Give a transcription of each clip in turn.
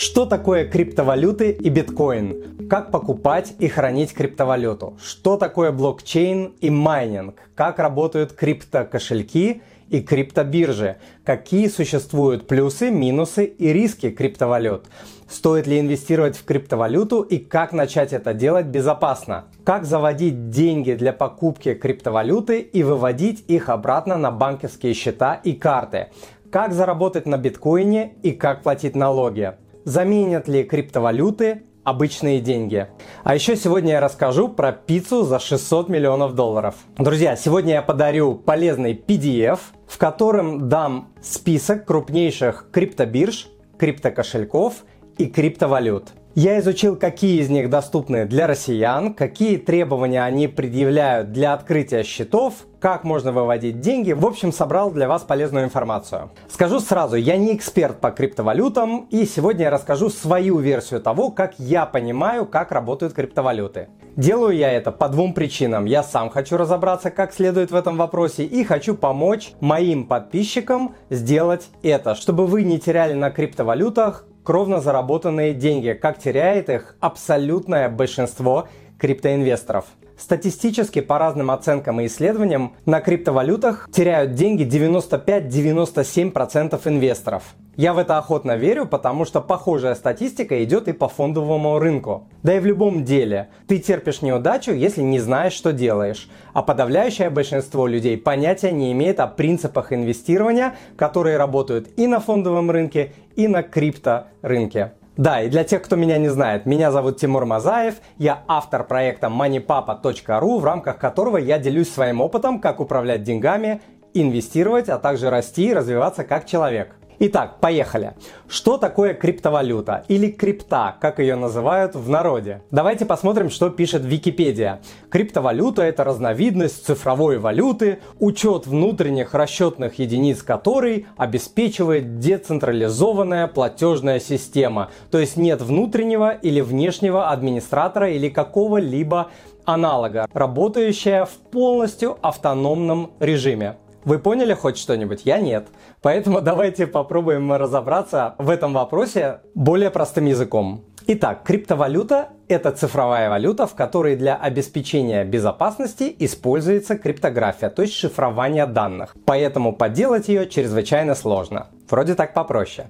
Что такое криптовалюты и биткоин? Как покупать и хранить криптовалюту? Что такое блокчейн и майнинг? Как работают криптокошельки и криптобиржи? Какие существуют плюсы, минусы и риски криптовалют? Стоит ли инвестировать в криптовалюту и как начать это делать безопасно? Как заводить деньги для покупки криптовалюты и выводить их обратно на банковские счета и карты? Как заработать на биткоине и как платить налоги? Заменят ли криптовалюты обычные деньги. А еще сегодня я расскажу про пиццу за 600 миллионов долларов. Друзья, сегодня я подарю полезный PDF, в котором дам список крупнейших криптобирж, криптокошельков и криптовалют. Я изучил, какие из них доступны для россиян, какие требования они предъявляют для открытия счетов, как можно выводить деньги. В общем, собрал для вас полезную информацию. Скажу сразу, я не эксперт по криптовалютам, и сегодня я расскажу свою версию того, как я понимаю, как работают криптовалюты. Делаю я это по двум причинам. Я сам хочу разобраться как следует в этом вопросе и хочу помочь моим подписчикам сделать это, чтобы вы не теряли на криптовалютах кровно заработанные деньги, как теряет их абсолютное большинство криптоинвесторов. Статистически, по разным оценкам и исследованиям, на криптовалютах теряют деньги 95-97% инвесторов. Я в это охотно верю, потому что похожая статистика идет и по фондовому рынку. Да и в любом деле. Ты терпишь неудачу, если не знаешь, что делаешь. А подавляющее большинство людей понятия не имеет о принципах инвестирования, которые работают и на фондовом рынке, и на крипторынке. Да, и для тех, кто меня не знает, меня зовут Тимур Мазаев, я автор проекта moneypapa.ru, в рамках которого я делюсь своим опытом, как управлять деньгами, инвестировать, а также расти и развиваться как человек. Итак, поехали. Что такое криптовалюта или крипта, как ее называют в народе? Давайте посмотрим, что пишет Википедия. Криптовалюта – это разновидность цифровой валюты, учет внутренних расчетных единиц которой обеспечивает децентрализованная платежная система. То есть нет внутреннего или внешнего администратора или какого-либо аналога, работающая в полностью автономном режиме. Вы поняли хоть что-нибудь? Я нет. Поэтому давайте попробуем разобраться в этом вопросе более простым языком. Итак, криптовалюта – это цифровая валюта, в которой для обеспечения безопасности используется криптография, то есть шифрование данных. Поэтому подделать ее чрезвычайно сложно. Вроде так попроще.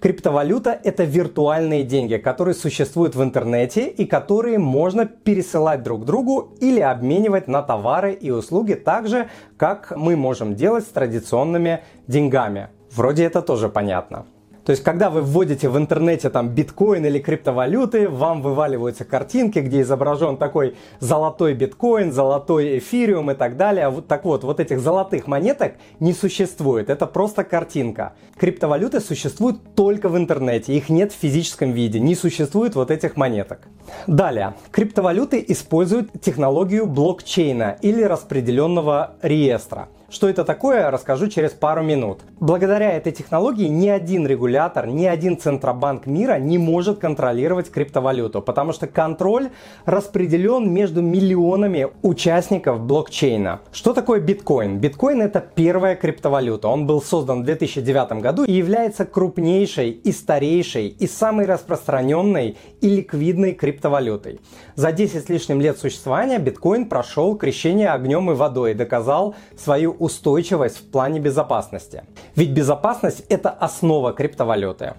Криптовалюта – это виртуальные деньги, которые существуют в интернете и которые можно пересылать друг другу или обменивать на товары и услуги так же, как мы можем делать с традиционными деньгами. Вроде это тоже понятно. То есть, когда вы вводите в интернете там биткоин или криптовалюты, вам вываливаются картинки, где изображен такой золотой биткоин, золотой эфириум и так далее. Вот так вот, вот этих золотых монеток не существует. Это просто картинка. Криптовалюты существуют только в интернете. Их нет в физическом виде. Не существует вот этих монеток. Далее. Криптовалюты используют технологию блокчейна или распределенного реестра. Что это такое, расскажу через пару минут. Благодаря этой технологии ни один регулятор, ни один центробанк мира не может контролировать криптовалюту, потому что контроль распределен между миллионами участников блокчейна. Что такое биткоин? Биткоин это первая криптовалюта. Он был создан в 2009 году и является крупнейшей и старейшей и самой распространенной и ликвидной криптовалютой. За 10 с лишним лет существования биткоин прошел крещение огнем и водой и доказал свою устойчивость в плане безопасности. Ведь безопасность – это основа криптовалюты.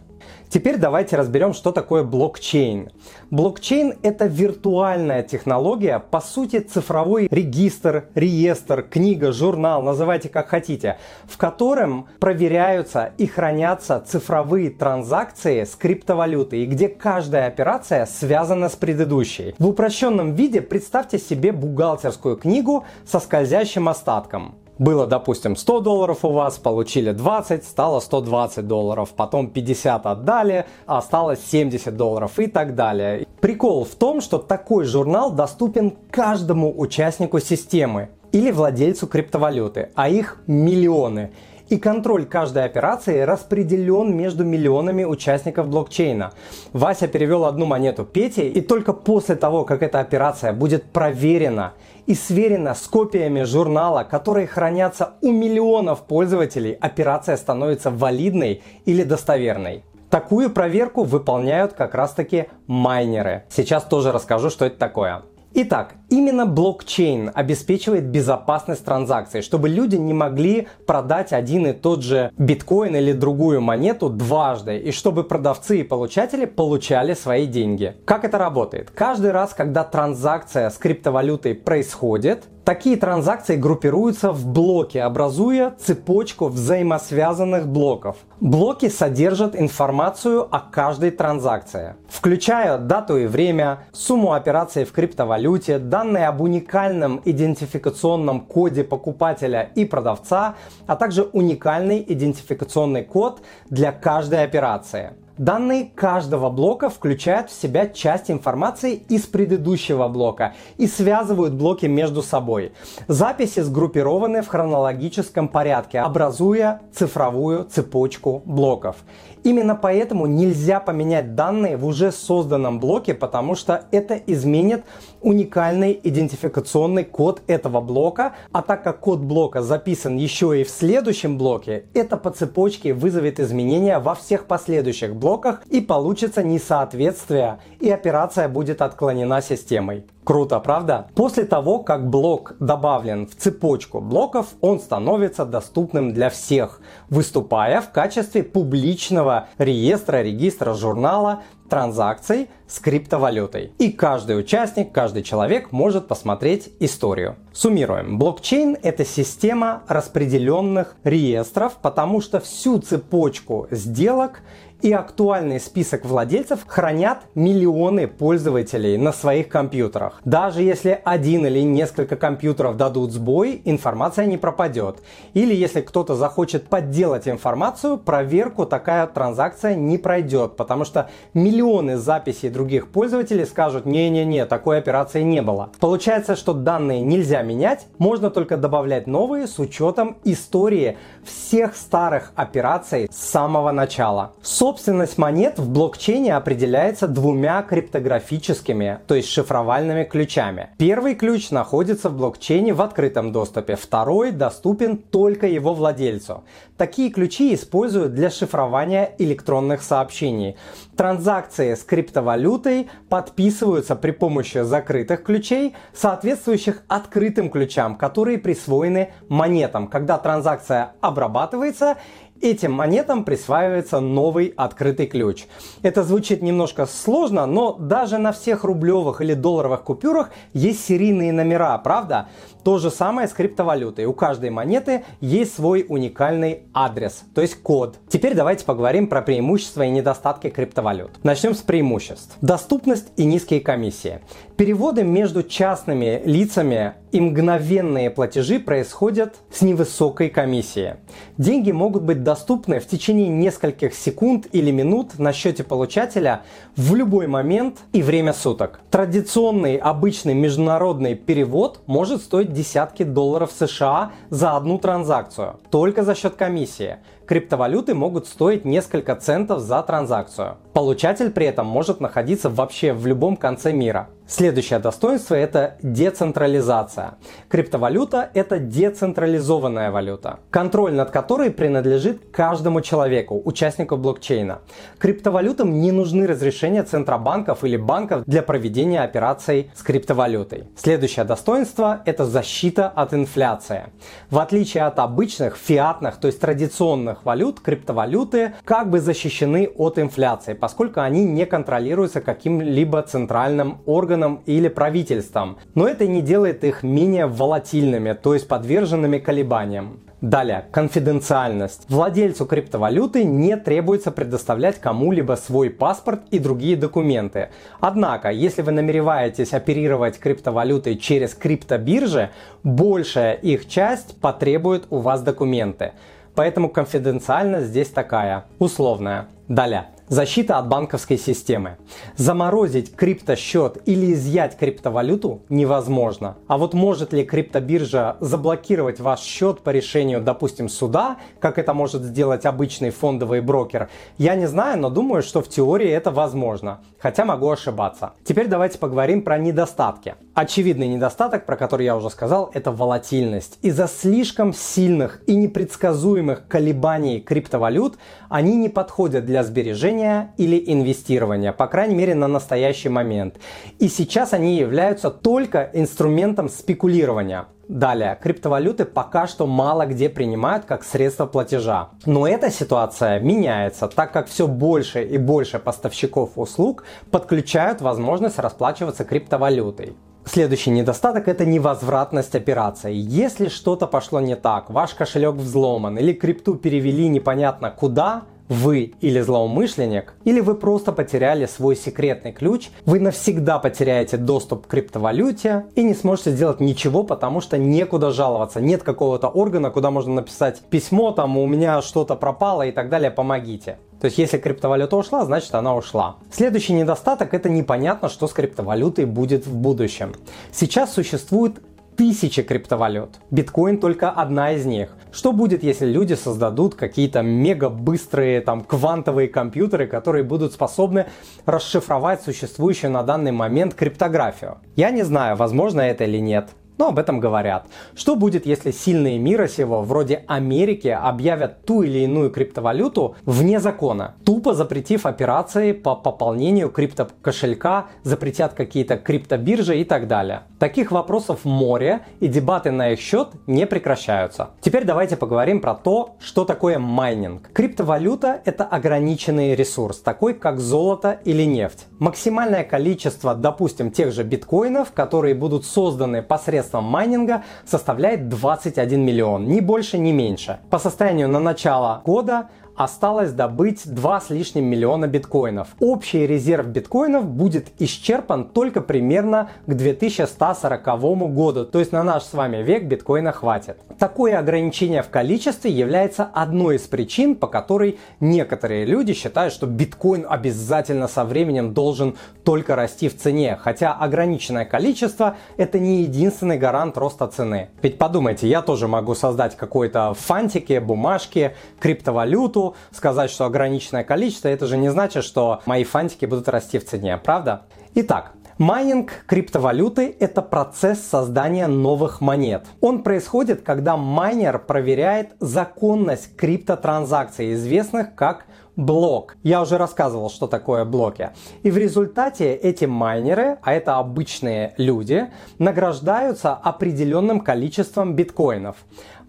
Теперь давайте разберем, что такое блокчейн. Блокчейн – это виртуальная технология, по сути цифровой регистр, реестр, книга, журнал, называйте как хотите, в котором проверяются и хранятся цифровые транзакции с криптовалютой, где каждая операция связана с предыдущей. В упрощенном виде представьте себе бухгалтерскую книгу со скользящим остатком было, допустим, 100 долларов у вас, получили 20, стало 120 долларов, потом 50 отдали, осталось 70 долларов и так далее. Прикол в том, что такой журнал доступен каждому участнику системы или владельцу криптовалюты, а их миллионы. И контроль каждой операции распределен между миллионами участников блокчейна. Вася перевел одну монету Пете, и только после того, как эта операция будет проверена и сверена с копиями журнала, которые хранятся у миллионов пользователей, операция становится валидной или достоверной. Такую проверку выполняют как раз таки майнеры. Сейчас тоже расскажу, что это такое. Итак, именно блокчейн обеспечивает безопасность транзакций, чтобы люди не могли продать один и тот же биткоин или другую монету дважды, и чтобы продавцы и получатели получали свои деньги. Как это работает? Каждый раз, когда транзакция с криптовалютой происходит, Такие транзакции группируются в блоки, образуя цепочку взаимосвязанных блоков. Блоки содержат информацию о каждой транзакции, включая дату и время, сумму операций в криптовалюте, данные об уникальном идентификационном коде покупателя и продавца, а также уникальный идентификационный код для каждой операции. Данные каждого блока включают в себя часть информации из предыдущего блока и связывают блоки между собой. Записи сгруппированы в хронологическом порядке, образуя цифровую цепочку блоков. Именно поэтому нельзя поменять данные в уже созданном блоке, потому что это изменит уникальный идентификационный код этого блока, а так как код блока записан еще и в следующем блоке, это по цепочке вызовет изменения во всех последующих блоках и получится несоответствие, и операция будет отклонена системой. Круто, правда? После того, как блок добавлен в цепочку блоков, он становится доступным для всех, выступая в качестве публичного реестра, регистра журнала транзакций с криптовалютой. И каждый участник, каждый человек может посмотреть историю. Суммируем. Блокчейн – это система распределенных реестров, потому что всю цепочку сделок и актуальный список владельцев хранят миллионы пользователей на своих компьютерах. Даже если один или несколько компьютеров дадут сбой, информация не пропадет. Или если кто-то захочет подделать информацию, проверку такая транзакция не пройдет, потому что миллионы записей других пользователей скажут «не-не-не, такой операции не было». Получается, что данные нельзя менять, можно только добавлять новые с учетом истории всех старых операций с самого начала. Собственность монет в блокчейне определяется двумя криптографическими, то есть шифровальными ключами. Первый ключ находится в блокчейне в открытом доступе, второй доступен только его владельцу. Такие ключи используют для шифрования электронных сообщений. Транзакции с криптовалютой подписываются при помощи закрытых ключей, соответствующих открытым ключам, которые присвоены монетам, когда транзакция обрабатывается Этим монетам присваивается новый открытый ключ. Это звучит немножко сложно, но даже на всех рублевых или долларовых купюрах есть серийные номера, правда? То же самое с криптовалютой. У каждой монеты есть свой уникальный адрес, то есть код. Теперь давайте поговорим про преимущества и недостатки криптовалют. Начнем с преимуществ. Доступность и низкие комиссии. Переводы между частными лицами и мгновенные платежи происходят с невысокой комиссией. Деньги могут быть доступны в течение нескольких секунд или минут на счете получателя в любой момент и время суток. Традиционный обычный международный перевод может стоить десятки долларов США за одну транзакцию, только за счет комиссии. Криптовалюты могут стоить несколько центов за транзакцию. Получатель при этом может находиться вообще в любом конце мира. Следующее достоинство – это децентрализация. Криптовалюта – это децентрализованная валюта, контроль над которой принадлежит каждому человеку, участнику блокчейна. Криптовалютам не нужны разрешения центробанков или банков для проведения операций с криптовалютой. Следующее достоинство – это защита от инфляции. В отличие от обычных фиатных, то есть традиционных валют, криптовалюты как бы защищены от инфляции, поскольку они не контролируются каким-либо центральным органом органам или правительствам, но это не делает их менее волатильными, то есть подверженными колебаниям. Далее, конфиденциальность. Владельцу криптовалюты не требуется предоставлять кому-либо свой паспорт и другие документы. Однако, если вы намереваетесь оперировать криптовалютой через криптобиржи, большая их часть потребует у вас документы. Поэтому конфиденциальность здесь такая, условная. Далее, Защита от банковской системы. Заморозить криптосчет или изъять криптовалюту невозможно. А вот может ли криптобиржа заблокировать ваш счет по решению, допустим, суда, как это может сделать обычный фондовый брокер, я не знаю, но думаю, что в теории это возможно. Хотя могу ошибаться. Теперь давайте поговорим про недостатки. Очевидный недостаток, про который я уже сказал, это волатильность. Из-за слишком сильных и непредсказуемых колебаний криптовалют они не подходят для сбережения или инвестирования, по крайней мере на настоящий момент. И сейчас они являются только инструментом спекулирования. Далее, криптовалюты пока что мало где принимают как средство платежа. Но эта ситуация меняется, так как все больше и больше поставщиков услуг подключают возможность расплачиваться криптовалютой. Следующий недостаток – это невозвратность операции. Если что-то пошло не так, ваш кошелек взломан или крипту перевели непонятно куда, вы или злоумышленник, или вы просто потеряли свой секретный ключ, вы навсегда потеряете доступ к криптовалюте и не сможете сделать ничего, потому что некуда жаловаться. Нет какого-то органа, куда можно написать письмо, там у меня что-то пропало и так далее, помогите. То есть если криптовалюта ушла, значит она ушла. Следующий недостаток это непонятно, что с криптовалютой будет в будущем. Сейчас существует тысячи криптовалют. Биткоин только одна из них. Что будет, если люди создадут какие-то мега быстрые там квантовые компьютеры, которые будут способны расшифровать существующую на данный момент криптографию? Я не знаю, возможно это или нет но об этом говорят. Что будет, если сильные мира сего, вроде Америки, объявят ту или иную криптовалюту вне закона, тупо запретив операции по пополнению криптокошелька, запретят какие-то криптобиржи и так далее. Таких вопросов море, и дебаты на их счет не прекращаются. Теперь давайте поговорим про то, что такое майнинг. Криптовалюта – это ограниченный ресурс, такой как золото или нефть. Максимальное количество, допустим, тех же биткоинов, которые будут созданы посредством посредством майнинга составляет 21 миллион, ни больше, ни меньше. По состоянию на начало года осталось добыть 2 с лишним миллиона биткоинов. Общий резерв биткоинов будет исчерпан только примерно к 2140 году, то есть на наш с вами век биткоина хватит. Такое ограничение в количестве является одной из причин, по которой некоторые люди считают, что биткоин обязательно со временем должен только расти в цене, хотя ограниченное количество это не единственный гарант роста цены. Ведь подумайте, я тоже могу создать какой-то фантики, бумажки, криптовалюту, сказать, что ограниченное количество, это же не значит, что мои фантики будут расти в цене, правда? Итак, Майнинг криптовалюты – это процесс создания новых монет. Он происходит, когда майнер проверяет законность криптотранзакций, известных как блок. Я уже рассказывал, что такое блоки. И в результате эти майнеры, а это обычные люди, награждаются определенным количеством биткоинов.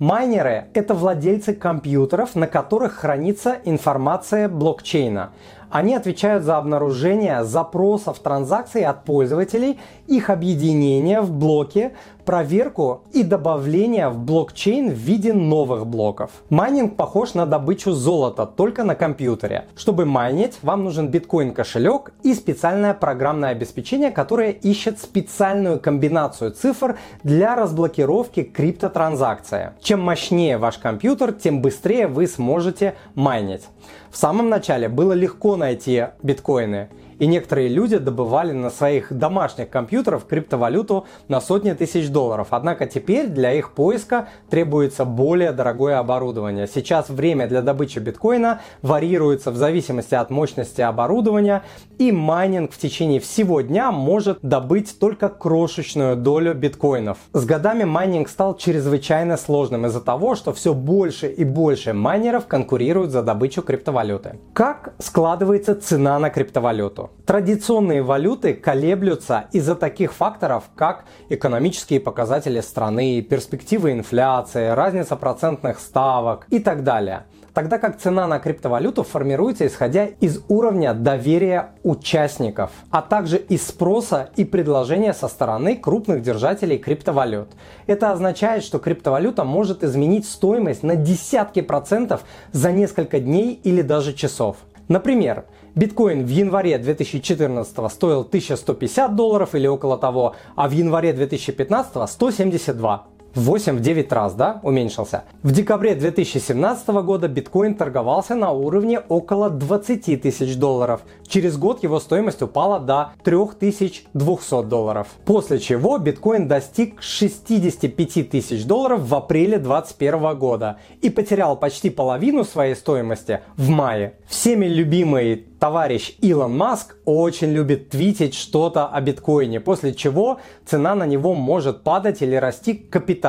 Майнеры – это владельцы компьютеров, на которых хранится информация блокчейна. Они отвечают за обнаружение запросов транзакций от пользователей, их объединение в блоки, проверку и добавление в блокчейн в виде новых блоков. Майнинг похож на добычу золота, только на компьютере. Чтобы майнить, вам нужен биткоин кошелек и специальное программное обеспечение, которое ищет специальную комбинацию цифр для разблокировки криптотранзакции. Чем мощнее ваш компьютер, тем быстрее вы сможете майнить. В самом начале было легко найти биткоины и некоторые люди добывали на своих домашних компьютерах криптовалюту на сотни тысяч долларов. Однако теперь для их поиска требуется более дорогое оборудование. Сейчас время для добычи биткоина варьируется в зависимости от мощности оборудования, и майнинг в течение всего дня может добыть только крошечную долю биткоинов. С годами майнинг стал чрезвычайно сложным из-за того, что все больше и больше майнеров конкурируют за добычу криптовалюты. Как складывается цена на криптовалюту? Традиционные валюты колеблются из-за таких факторов, как экономические показатели страны, перспективы инфляции, разница процентных ставок и так далее. Тогда как цена на криптовалюту формируется исходя из уровня доверия участников, а также из спроса и предложения со стороны крупных держателей криптовалют. Это означает, что криптовалюта может изменить стоимость на десятки процентов за несколько дней или даже часов. Например, биткоин в январе 2014 стоил 1150 долларов или около того, а в январе 2015 172. 8-9 раз, да, уменьшился. В декабре 2017 года биткоин торговался на уровне около 20 тысяч долларов. Через год его стоимость упала до 3200 долларов. После чего биткоин достиг 65 тысяч долларов в апреле 2021 года и потерял почти половину своей стоимости в мае. Всеми любимый товарищ Илон Маск очень любит твитить что-то о биткоине, после чего цена на него может падать или расти капитально.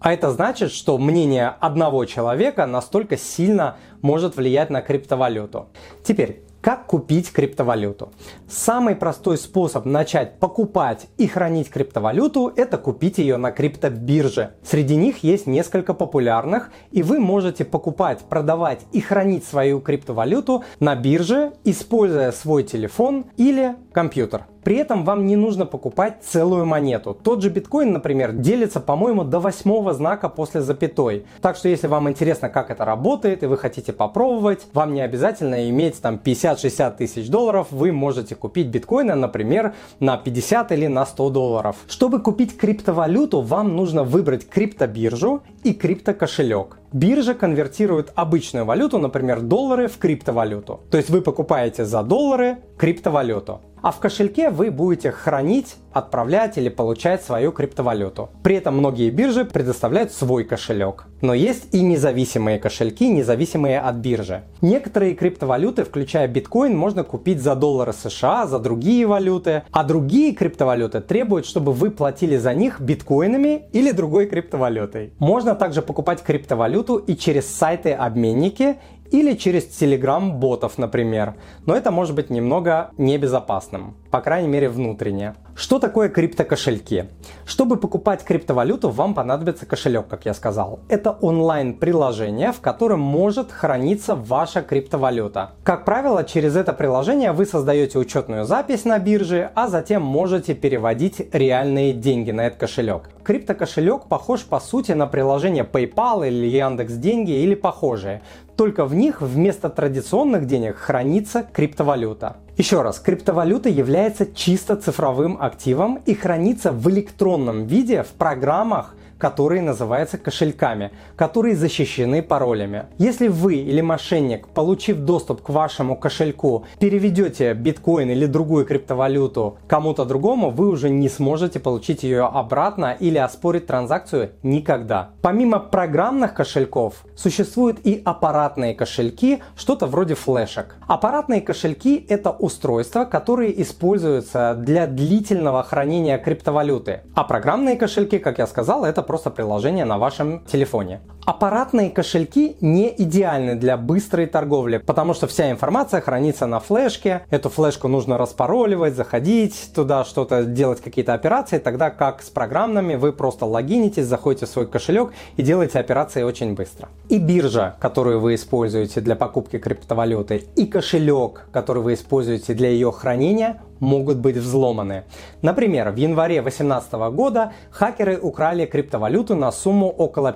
А это значит, что мнение одного человека настолько сильно может влиять на криптовалюту. Теперь, как купить криптовалюту? Самый простой способ начать покупать и хранить криптовалюту – это купить ее на криптобирже. Среди них есть несколько популярных, и вы можете покупать, продавать и хранить свою криптовалюту на бирже, используя свой телефон или компьютер. При этом вам не нужно покупать целую монету. Тот же биткоин, например, делится, по-моему, до восьмого знака после запятой. Так что если вам интересно, как это работает, и вы хотите попробовать, вам не обязательно иметь там 50-60 тысяч долларов, вы можете купить биткоины, например, на 50 или на 100 долларов. Чтобы купить криптовалюту, вам нужно выбрать криптобиржу и криптокошелек. Биржа конвертирует обычную валюту, например, доллары в криптовалюту. То есть вы покупаете за доллары криптовалюту. А в кошельке вы будете хранить, отправлять или получать свою криптовалюту. При этом многие биржи предоставляют свой кошелек. Но есть и независимые кошельки, независимые от биржи. Некоторые криптовалюты, включая биткоин, можно купить за доллары США, за другие валюты. А другие криптовалюты требуют, чтобы вы платили за них биткоинами или другой криптовалютой. Можно также покупать криптовалюту и через сайты-обменники или через Telegram-ботов, например. Но это может быть немного небезопасным, по крайней мере внутренне. Что такое криптокошельки? Чтобы покупать криптовалюту, вам понадобится кошелек, как я сказал. Это онлайн-приложение, в котором может храниться ваша криптовалюта. Как правило, через это приложение вы создаете учетную запись на бирже, а затем можете переводить реальные деньги на этот кошелек. Криптокошелек похож по сути на приложение PayPal или Яндекс Деньги или похожие. Только в них вместо традиционных денег хранится криптовалюта. Еще раз, криптовалюта является чисто цифровым активом и хранится в электронном виде в программах, которые называются кошельками, которые защищены паролями. Если вы или мошенник, получив доступ к вашему кошельку, переведете биткоин или другую криптовалюту кому-то другому, вы уже не сможете получить ее обратно или оспорить транзакцию никогда. Помимо программных кошельков, существуют и аппаратные кошельки, что-то вроде флешек. Аппаратные кошельки – это устройства, которые используются для длительного хранения криптовалюты. А программные кошельки, как я сказал, это просто приложение на вашем телефоне. Аппаратные кошельки не идеальны для быстрой торговли, потому что вся информация хранится на флешке. Эту флешку нужно распароливать, заходить туда, что-то делать, какие-то операции, тогда как с программными вы просто логинитесь, заходите в свой кошелек и делаете операции очень быстро. И биржа, которую вы используете для покупки криптовалюты, и кошелек, который вы используете для ее хранения, могут быть взломаны. Например, в январе 2018 года хакеры украли криптовалюту на сумму около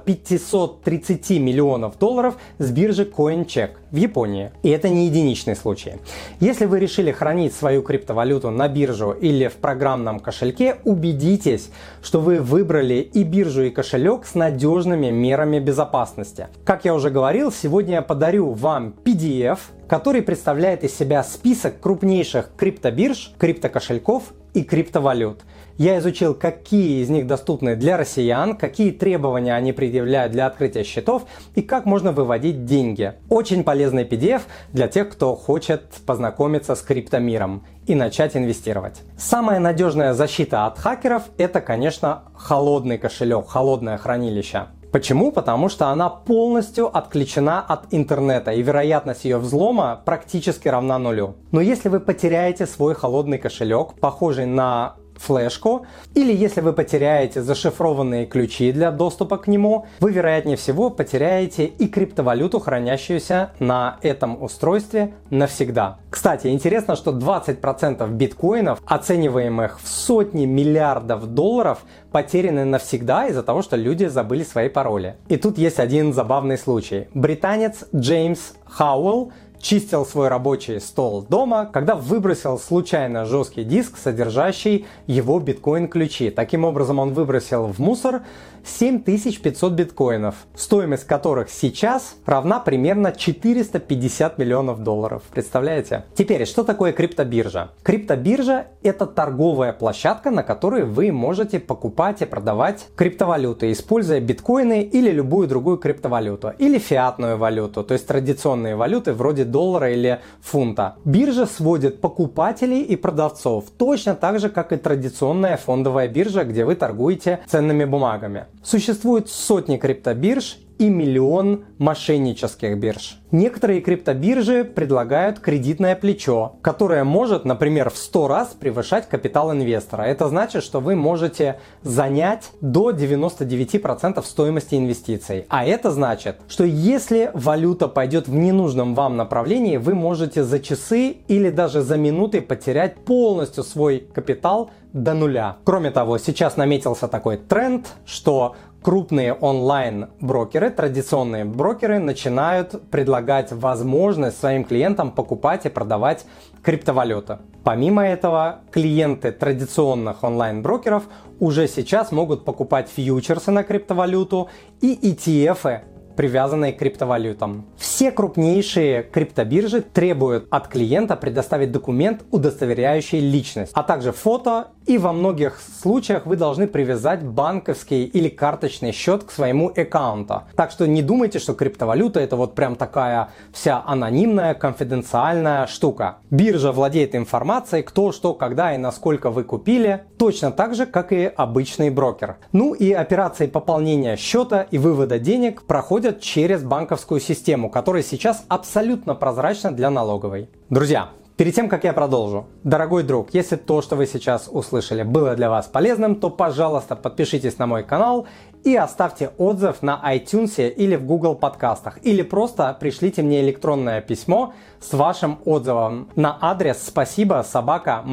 530 миллионов долларов с биржи CoinCheck в Японии. И это не единичный случай. Если вы решили хранить свою криптовалюту на биржу или в программном кошельке, убедитесь, что вы выбрали и биржу, и кошелек с надежными мерами безопасности. Как я уже говорил, сегодня я подарю вам PDF, который представляет из себя список крупнейших криптобирж, криптокошельков и криптовалют. Я изучил, какие из них доступны для россиян, какие требования они предъявляют для открытия счетов и как можно выводить деньги. Очень полезный PDF для тех, кто хочет познакомиться с криптомиром и начать инвестировать. Самая надежная защита от хакеров это, конечно, холодный кошелек, холодное хранилище. Почему? Потому что она полностью отключена от интернета и вероятность ее взлома практически равна нулю. Но если вы потеряете свой холодный кошелек, похожий на флешку, или если вы потеряете зашифрованные ключи для доступа к нему, вы вероятнее всего потеряете и криптовалюту, хранящуюся на этом устройстве навсегда. Кстати, интересно, что 20% биткоинов, оцениваемых в сотни миллиардов долларов, потеряны навсегда из-за того, что люди забыли свои пароли. И тут есть один забавный случай. Британец Джеймс Хауэлл чистил свой рабочий стол дома, когда выбросил случайно жесткий диск, содержащий его биткоин-ключи. Таким образом, он выбросил в мусор 7500 биткоинов, стоимость которых сейчас равна примерно 450 миллионов долларов. Представляете? Теперь, что такое криптобиржа? Криптобиржа – это торговая площадка, на которой вы можете покупать и продавать криптовалюты, используя биткоины или любую другую криптовалюту, или фиатную валюту, то есть традиционные валюты вроде доллара или фунта. Биржа сводит покупателей и продавцов, точно так же, как и традиционная фондовая биржа, где вы торгуете ценными бумагами. Существует сотни криптобирж и миллион мошеннических бирж. Некоторые криптобиржи предлагают кредитное плечо, которое может, например, в 100 раз превышать капитал инвестора. Это значит, что вы можете занять до 99% стоимости инвестиций. А это значит, что если валюта пойдет в ненужном вам направлении, вы можете за часы или даже за минуты потерять полностью свой капитал до нуля. Кроме того, сейчас наметился такой тренд, что крупные онлайн-брокеры, традиционные брокеры начинают предлагать возможность своим клиентам покупать и продавать криптовалюты. Помимо этого, клиенты традиционных онлайн-брокеров уже сейчас могут покупать фьючерсы на криптовалюту и ETF привязанные к криптовалютам. Все крупнейшие криптобиржи требуют от клиента предоставить документ, удостоверяющий личность, а также фото и во многих случаях вы должны привязать банковский или карточный счет к своему аккаунту. Так что не думайте, что криптовалюта это вот прям такая вся анонимная, конфиденциальная штука. Биржа владеет информацией, кто, что, когда и насколько вы купили, точно так же, как и обычный брокер. Ну и операции пополнения счета и вывода денег проходят через банковскую систему, которая сейчас абсолютно прозрачна для налоговой. Друзья, Перед тем, как я продолжу, дорогой друг, если то, что вы сейчас услышали, было для вас полезным, то, пожалуйста, подпишитесь на мой канал и оставьте отзыв на iTunes или в Google подкастах. Или просто пришлите мне электронное письмо с вашим отзывом на адрес спасибо собака.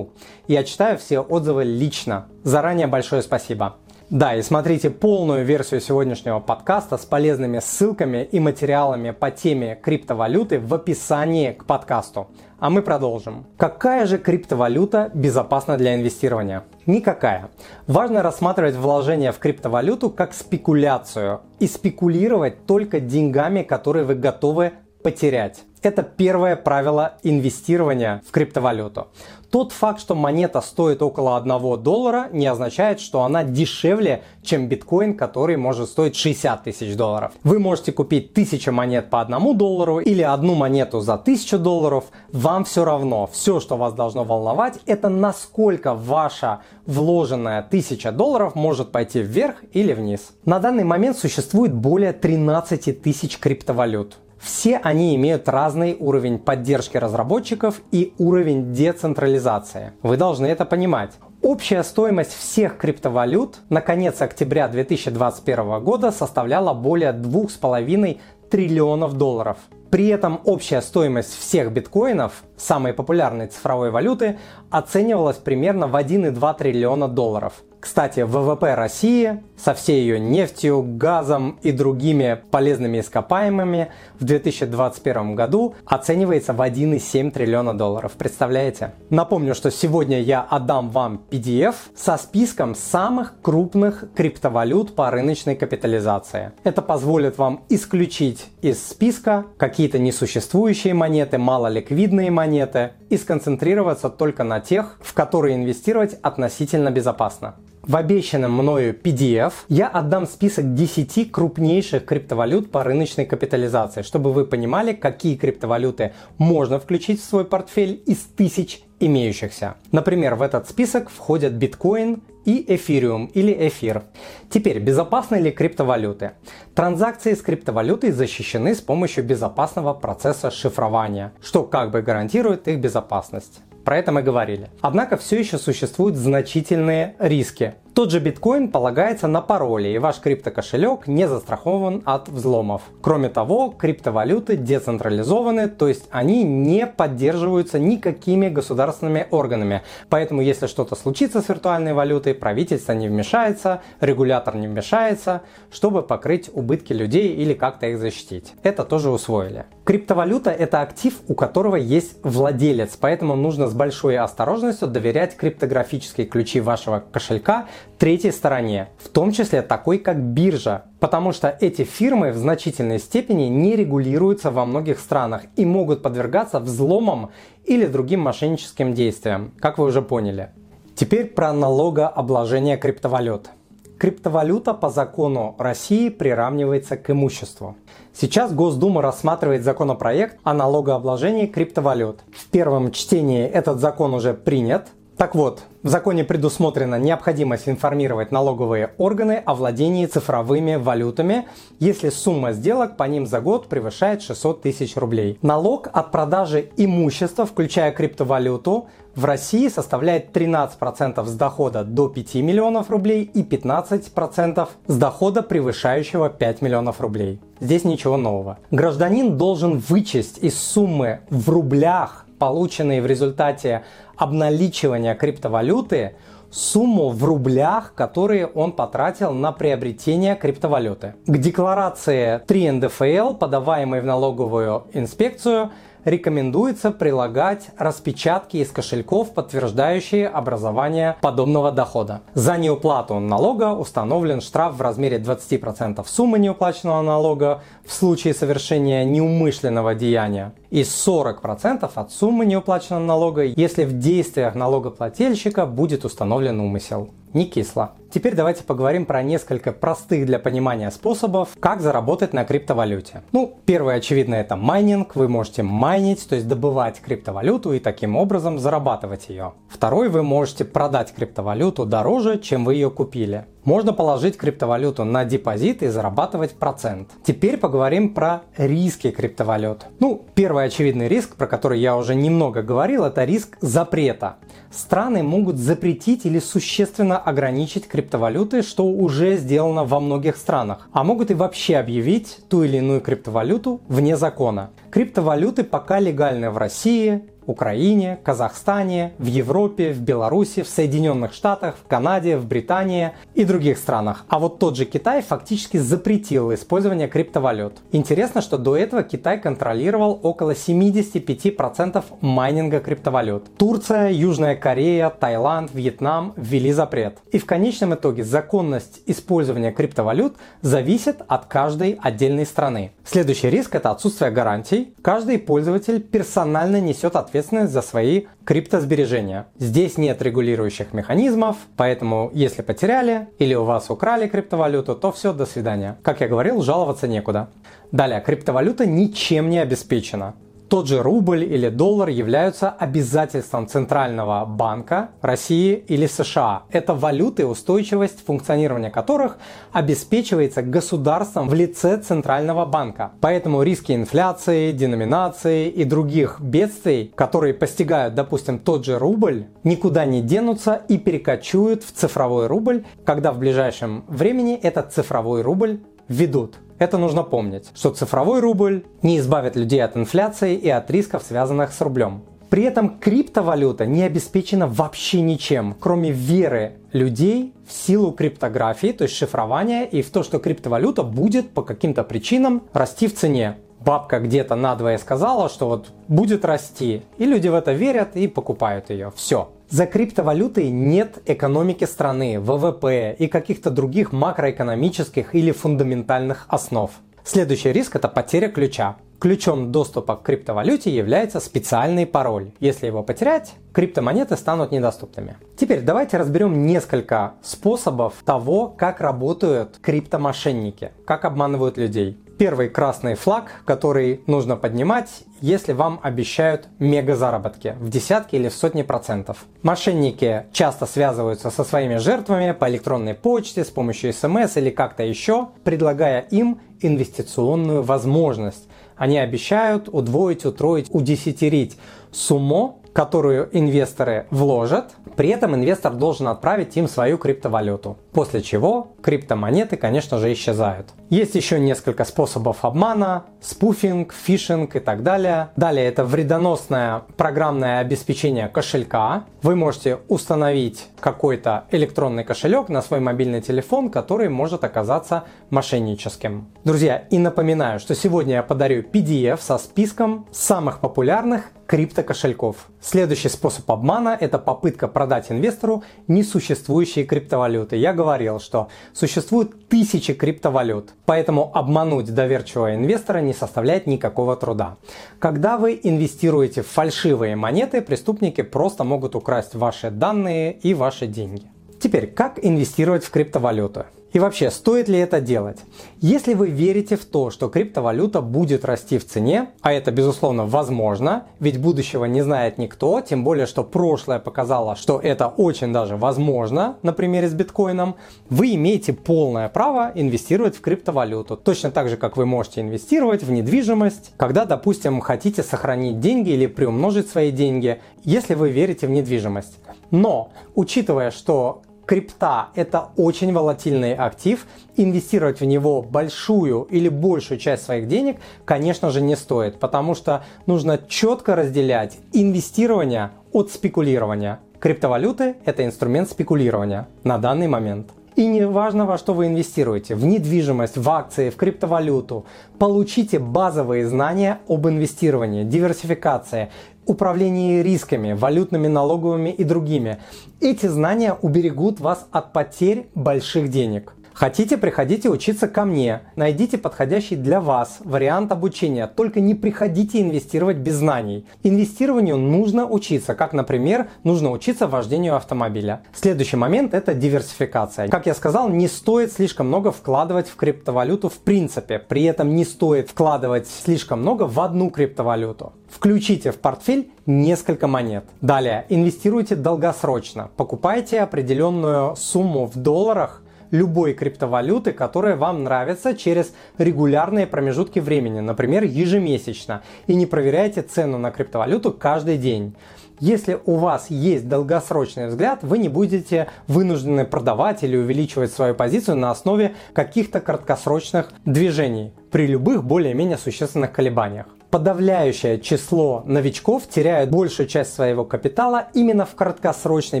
Я читаю все отзывы лично. Заранее большое спасибо. Да, и смотрите полную версию сегодняшнего подкаста с полезными ссылками и материалами по теме криптовалюты в описании к подкасту. А мы продолжим. Какая же криптовалюта безопасна для инвестирования? Никакая. Важно рассматривать вложение в криптовалюту как спекуляцию и спекулировать только деньгами, которые вы готовы потерять. Это первое правило инвестирования в криптовалюту. Тот факт, что монета стоит около 1 доллара, не означает, что она дешевле, чем биткоин, который может стоить 60 тысяч долларов. Вы можете купить 1000 монет по 1 доллару или одну монету за 1000 долларов. Вам все равно. Все, что вас должно волновать, это насколько ваша вложенная 1000 долларов может пойти вверх или вниз. На данный момент существует более 13 тысяч криптовалют. Все они имеют разный уровень поддержки разработчиков и уровень децентрализации. Вы должны это понимать. Общая стоимость всех криптовалют на конец октября 2021 года составляла более 2,5 триллионов долларов. При этом общая стоимость всех биткоинов, самой популярной цифровой валюты, оценивалась примерно в 1,2 триллиона долларов. Кстати, ВВП России со всей ее нефтью, газом и другими полезными ископаемыми в 2021 году оценивается в 1,7 триллиона долларов. Представляете? Напомню, что сегодня я отдам вам PDF со списком самых крупных криптовалют по рыночной капитализации. Это позволит вам исключить из списка какие-то несуществующие монеты, малоликвидные монеты и сконцентрироваться только на тех, в которые инвестировать относительно безопасно. В обещанном мною PDF я отдам список 10 крупнейших криптовалют по рыночной капитализации, чтобы вы понимали, какие криптовалюты можно включить в свой портфель из тысяч имеющихся. Например, в этот список входят биткоин и эфириум или эфир. Теперь, безопасны ли криптовалюты? Транзакции с криптовалютой защищены с помощью безопасного процесса шифрования, что как бы гарантирует их безопасность. Про это мы говорили. Однако все еще существуют значительные риски. Тот же биткоин полагается на пароли, и ваш криптокошелек не застрахован от взломов. Кроме того, криптовалюты децентрализованы, то есть они не поддерживаются никакими государственными органами. Поэтому если что-то случится с виртуальной валютой, правительство не вмешается, регулятор не вмешается, чтобы покрыть убытки людей или как-то их защитить. Это тоже усвоили. Криптовалюта это актив, у которого есть владелец, поэтому нужно с большой осторожностью доверять криптографические ключи вашего кошелька третьей стороне, в том числе такой как биржа, потому что эти фирмы в значительной степени не регулируются во многих странах и могут подвергаться взломам или другим мошенническим действиям, как вы уже поняли. Теперь про налогообложение криптовалют. Криптовалюта по закону России приравнивается к имуществу. Сейчас Госдума рассматривает законопроект о налогообложении криптовалют. В первом чтении этот закон уже принят, так вот, в законе предусмотрена необходимость информировать налоговые органы о владении цифровыми валютами, если сумма сделок по ним за год превышает 600 тысяч рублей. Налог от продажи имущества, включая криптовалюту, в России составляет 13% с дохода до 5 миллионов рублей и 15% с дохода превышающего 5 миллионов рублей. Здесь ничего нового. Гражданин должен вычесть из суммы в рублях полученные в результате обналичивания криптовалюты, сумму в рублях, которые он потратил на приобретение криптовалюты. К декларации 3 НДФЛ, подаваемой в налоговую инспекцию, рекомендуется прилагать распечатки из кошельков, подтверждающие образование подобного дохода. За неуплату налога установлен штраф в размере 20% суммы неуплаченного налога в случае совершения неумышленного деяния и 40% от суммы неуплаченного налога, если в действиях налогоплательщика будет установлен умысел. Не кисло. Теперь давайте поговорим про несколько простых для понимания способов, как заработать на криптовалюте. Ну, первое, очевидно, это майнинг. Вы можете майнить, то есть добывать криптовалюту и таким образом зарабатывать ее. Второй, вы можете продать криптовалюту дороже, чем вы ее купили. Можно положить криптовалюту на депозит и зарабатывать процент. Теперь поговорим про риски криптовалют. Ну, первый очевидный риск, про который я уже немного говорил, это риск запрета. Страны могут запретить или существенно ограничить криптовалюты, что уже сделано во многих странах, а могут и вообще объявить ту или иную криптовалюту вне закона. Криптовалюты пока легальны в России, Украине, Казахстане, в Европе, в Беларуси, в Соединенных Штатах, в Канаде, в Британии и других странах. А вот тот же Китай фактически запретил использование криптовалют. Интересно, что до этого Китай контролировал около 75% майнинга криптовалют. Турция, Южная Корея, Таиланд, Вьетнам ввели запрет. И в конечном итоге законность использования криптовалют зависит от каждой отдельной страны. Следующий риск это отсутствие гарантий. Каждый пользователь персонально несет ответственность ответственность за свои криптосбережения. Здесь нет регулирующих механизмов, поэтому если потеряли или у вас украли криптовалюту, то все, до свидания. Как я говорил, жаловаться некуда. Далее, криптовалюта ничем не обеспечена. Тот же рубль или доллар являются обязательством Центрального банка России или США. Это валюты, устойчивость функционирования которых обеспечивается государством в лице Центрального банка. Поэтому риски инфляции, деноминации и других бедствий, которые постигают, допустим, тот же рубль, никуда не денутся и перекочуют в цифровой рубль, когда в ближайшем времени этот цифровой рубль ведут. Это нужно помнить, что цифровой рубль не избавит людей от инфляции и от рисков, связанных с рублем. При этом криптовалюта не обеспечена вообще ничем, кроме веры людей в силу криптографии, то есть шифрования, и в то, что криптовалюта будет по каким-то причинам расти в цене. Бабка где-то надвое сказала, что вот будет расти, и люди в это верят и покупают ее. Все. За криптовалютой нет экономики страны, ВВП и каких-то других макроэкономических или фундаментальных основ. Следующий риск – это потеря ключа. Ключом доступа к криптовалюте является специальный пароль. Если его потерять, криптомонеты станут недоступными. Теперь давайте разберем несколько способов того, как работают криптомошенники, как обманывают людей. Первый красный флаг, который нужно поднимать, если вам обещают мега заработки в десятки или в сотни процентов. Мошенники часто связываются со своими жертвами по электронной почте, с помощью смс или как-то еще, предлагая им инвестиционную возможность. Они обещают удвоить, утроить, удесятерить сумму, которую инвесторы вложат. При этом инвестор должен отправить им свою криптовалюту. После чего криптомонеты, конечно же, исчезают. Есть еще несколько способов обмана, спуфинг, фишинг и так далее. Далее это вредоносное программное обеспечение кошелька. Вы можете установить какой-то электронный кошелек на свой мобильный телефон, который может оказаться мошенническим. Друзья, и напоминаю, что сегодня я подарю PDF со списком самых популярных криптокошельков. Следующий способ обмана – это попытка продать инвестору несуществующие криптовалюты. Я говорил, что существует тысячи криптовалют, поэтому обмануть доверчивого инвестора не составляет никакого труда. Когда вы инвестируете в фальшивые монеты, преступники просто могут украсть ваши данные и ваши деньги. Теперь, как инвестировать в криптовалюту? И вообще, стоит ли это делать? Если вы верите в то, что криптовалюта будет расти в цене, а это безусловно возможно, ведь будущего не знает никто, тем более, что прошлое показало, что это очень даже возможно, на примере с биткоином, вы имеете полное право инвестировать в криптовалюту. Точно так же, как вы можете инвестировать в недвижимость, когда, допустим, хотите сохранить деньги или приумножить свои деньги, если вы верите в недвижимость. Но, учитывая, что крипта – это очень волатильный актив. Инвестировать в него большую или большую часть своих денег, конечно же, не стоит, потому что нужно четко разделять инвестирование от спекулирования. Криптовалюты – это инструмент спекулирования на данный момент. И не важно, во что вы инвестируете, в недвижимость, в акции, в криптовалюту, получите базовые знания об инвестировании, диверсификации, управлении рисками, валютными, налоговыми и другими. Эти знания уберегут вас от потерь больших денег. Хотите, приходите учиться ко мне. Найдите подходящий для вас вариант обучения. Только не приходите инвестировать без знаний. Инвестированию нужно учиться, как, например, нужно учиться вождению автомобиля. Следующий момент – это диверсификация. Как я сказал, не стоит слишком много вкладывать в криптовалюту в принципе. При этом не стоит вкладывать слишком много в одну криптовалюту. Включите в портфель несколько монет. Далее, инвестируйте долгосрочно. Покупайте определенную сумму в долларах любой криптовалюты, которая вам нравится через регулярные промежутки времени, например, ежемесячно, и не проверяйте цену на криптовалюту каждый день. Если у вас есть долгосрочный взгляд, вы не будете вынуждены продавать или увеличивать свою позицию на основе каких-то краткосрочных движений при любых более-менее существенных колебаниях. Подавляющее число новичков теряют большую часть своего капитала именно в краткосрочной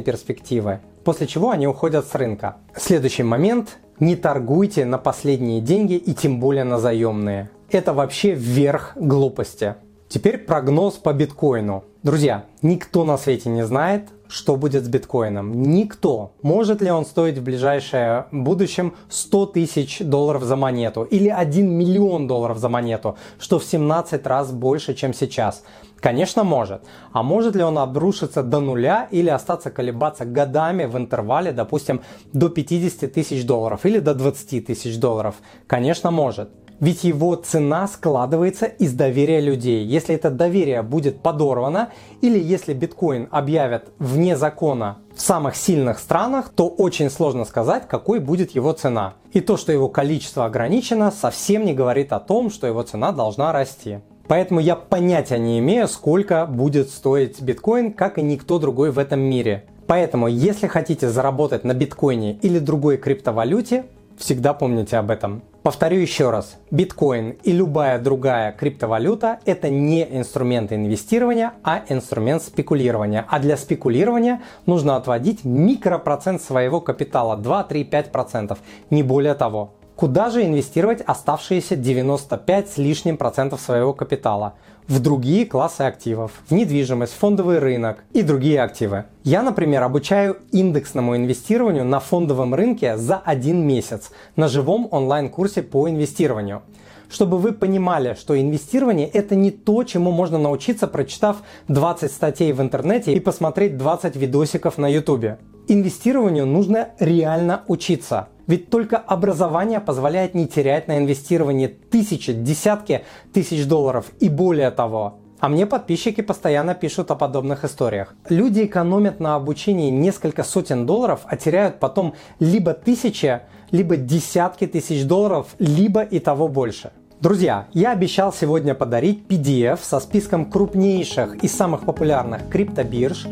перспективе после чего они уходят с рынка. Следующий момент – не торгуйте на последние деньги и тем более на заемные. Это вообще верх глупости. Теперь прогноз по биткоину. Друзья, никто на свете не знает, что будет с биткоином. Никто. Может ли он стоить в ближайшее будущем 100 тысяч долларов за монету или 1 миллион долларов за монету, что в 17 раз больше, чем сейчас? Конечно, может. А может ли он обрушиться до нуля или остаться колебаться годами в интервале, допустим, до 50 тысяч долларов или до 20 тысяч долларов? Конечно, может. Ведь его цена складывается из доверия людей. Если это доверие будет подорвано, или если биткоин объявят вне закона в самых сильных странах, то очень сложно сказать, какой будет его цена. И то, что его количество ограничено, совсем не говорит о том, что его цена должна расти. Поэтому я понятия не имею, сколько будет стоить биткоин, как и никто другой в этом мире. Поэтому, если хотите заработать на биткоине или другой криптовалюте, всегда помните об этом. Повторю еще раз, биткоин и любая другая криптовалюта это не инструмент инвестирования, а инструмент спекулирования. А для спекулирования нужно отводить микропроцент своего капитала 2, 3, 5%, не более того. Куда же инвестировать оставшиеся 95 с лишним процентов своего капитала? В другие классы активов, в недвижимость, фондовый рынок и другие активы. Я, например, обучаю индексному инвестированию на фондовом рынке за один месяц на живом онлайн-курсе по инвестированию чтобы вы понимали, что инвестирование это не то, чему можно научиться, прочитав 20 статей в интернете и посмотреть 20 видосиков на ютубе. Инвестированию нужно реально учиться. Ведь только образование позволяет не терять на инвестировании тысячи, десятки тысяч долларов и более того. А мне подписчики постоянно пишут о подобных историях. Люди экономят на обучении несколько сотен долларов, а теряют потом либо тысячи, либо десятки тысяч долларов, либо и того больше. Друзья, я обещал сегодня подарить PDF со списком крупнейших и самых популярных криптобирж,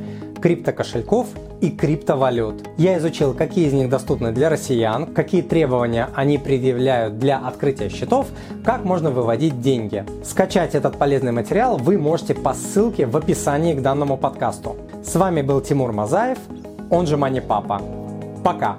криптокошельков и криптовалют. Я изучил, какие из них доступны для россиян, какие требования они предъявляют для открытия счетов, как можно выводить деньги. Скачать этот полезный материал вы можете по ссылке в описании к данному подкасту. С вами был Тимур Мазаев, он же Мани Папа. Пока!